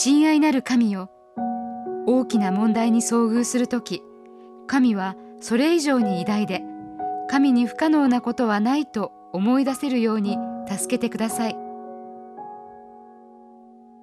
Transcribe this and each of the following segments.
親愛なる神よ。大きな問題に遭遇するとき神はそれ以上に偉大で神に不可能なことはないと思い出せるように助けてください。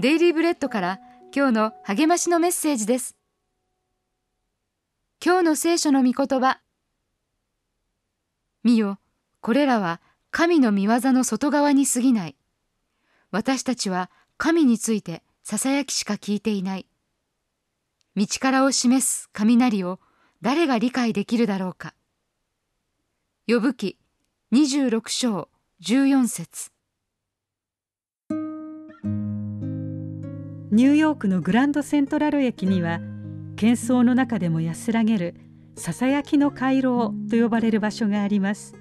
デイリーブレッドから今日の励ましのメッセージです。今日の聖書の御言葉。見よこれらは神の御業の外側に過ぎない。私たちは神についてささやきしか聞いていない。道からを示す雷を誰が理解できるだろうか。呼ぶ記26章14節。ニューヨークのグランドセントラル駅には喧騒の中でも安らげるささやきの回廊と呼ばれる場所があります。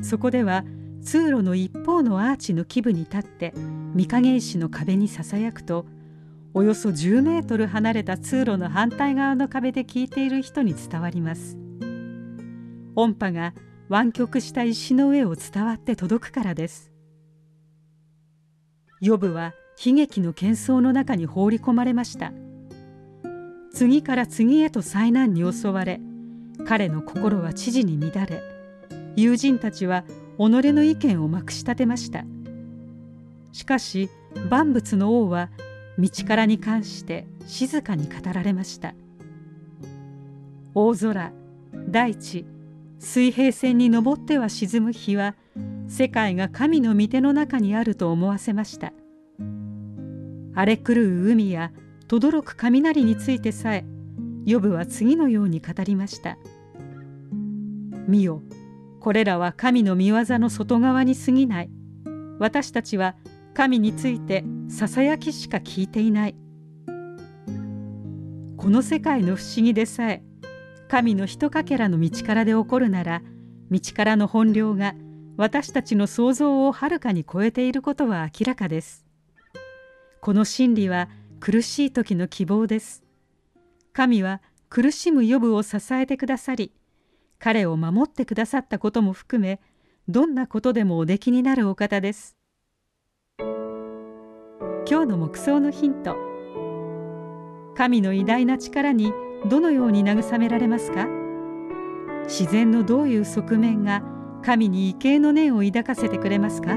そこでは通路の一方のアーチの基部に立って御影石の壁にささやくとおよそ10メートル離れた通路の反対側の壁で聞いている人に伝わります。音波が湾曲した石の上を伝わって届くからです。ヨブは悲劇の喧騒の中に放り込まれました。次から次へと災難に襲われ彼の心は知事に乱れ友人たちは己の意見をまくし立てました。しかし万物の王は道からに関して静かに語られました。大空大地水平線に登っては沈む日は世界が神の御手の中にあると思わせました。荒れ狂う海や轟く雷についてさえヨブは次のように語りました「見よこれらは神の御業の外側に過ぎない私たちは神についてささやきしか聞いていない」この世界の不思議でさえ神のひとかけらの道からで起こるなら道からの本領が私たちの想像をはるかに超えていることは明らかです。この真理は苦しい時の希望です。神は苦しむ予部を支えてくださり、彼を守ってくださったことも含め、どんなことでもおできになるお方です。今日の目想のヒント。神の偉大な力にどのように慰められますか？自然のどういう側面が神に畏敬の念を抱かせてくれますか？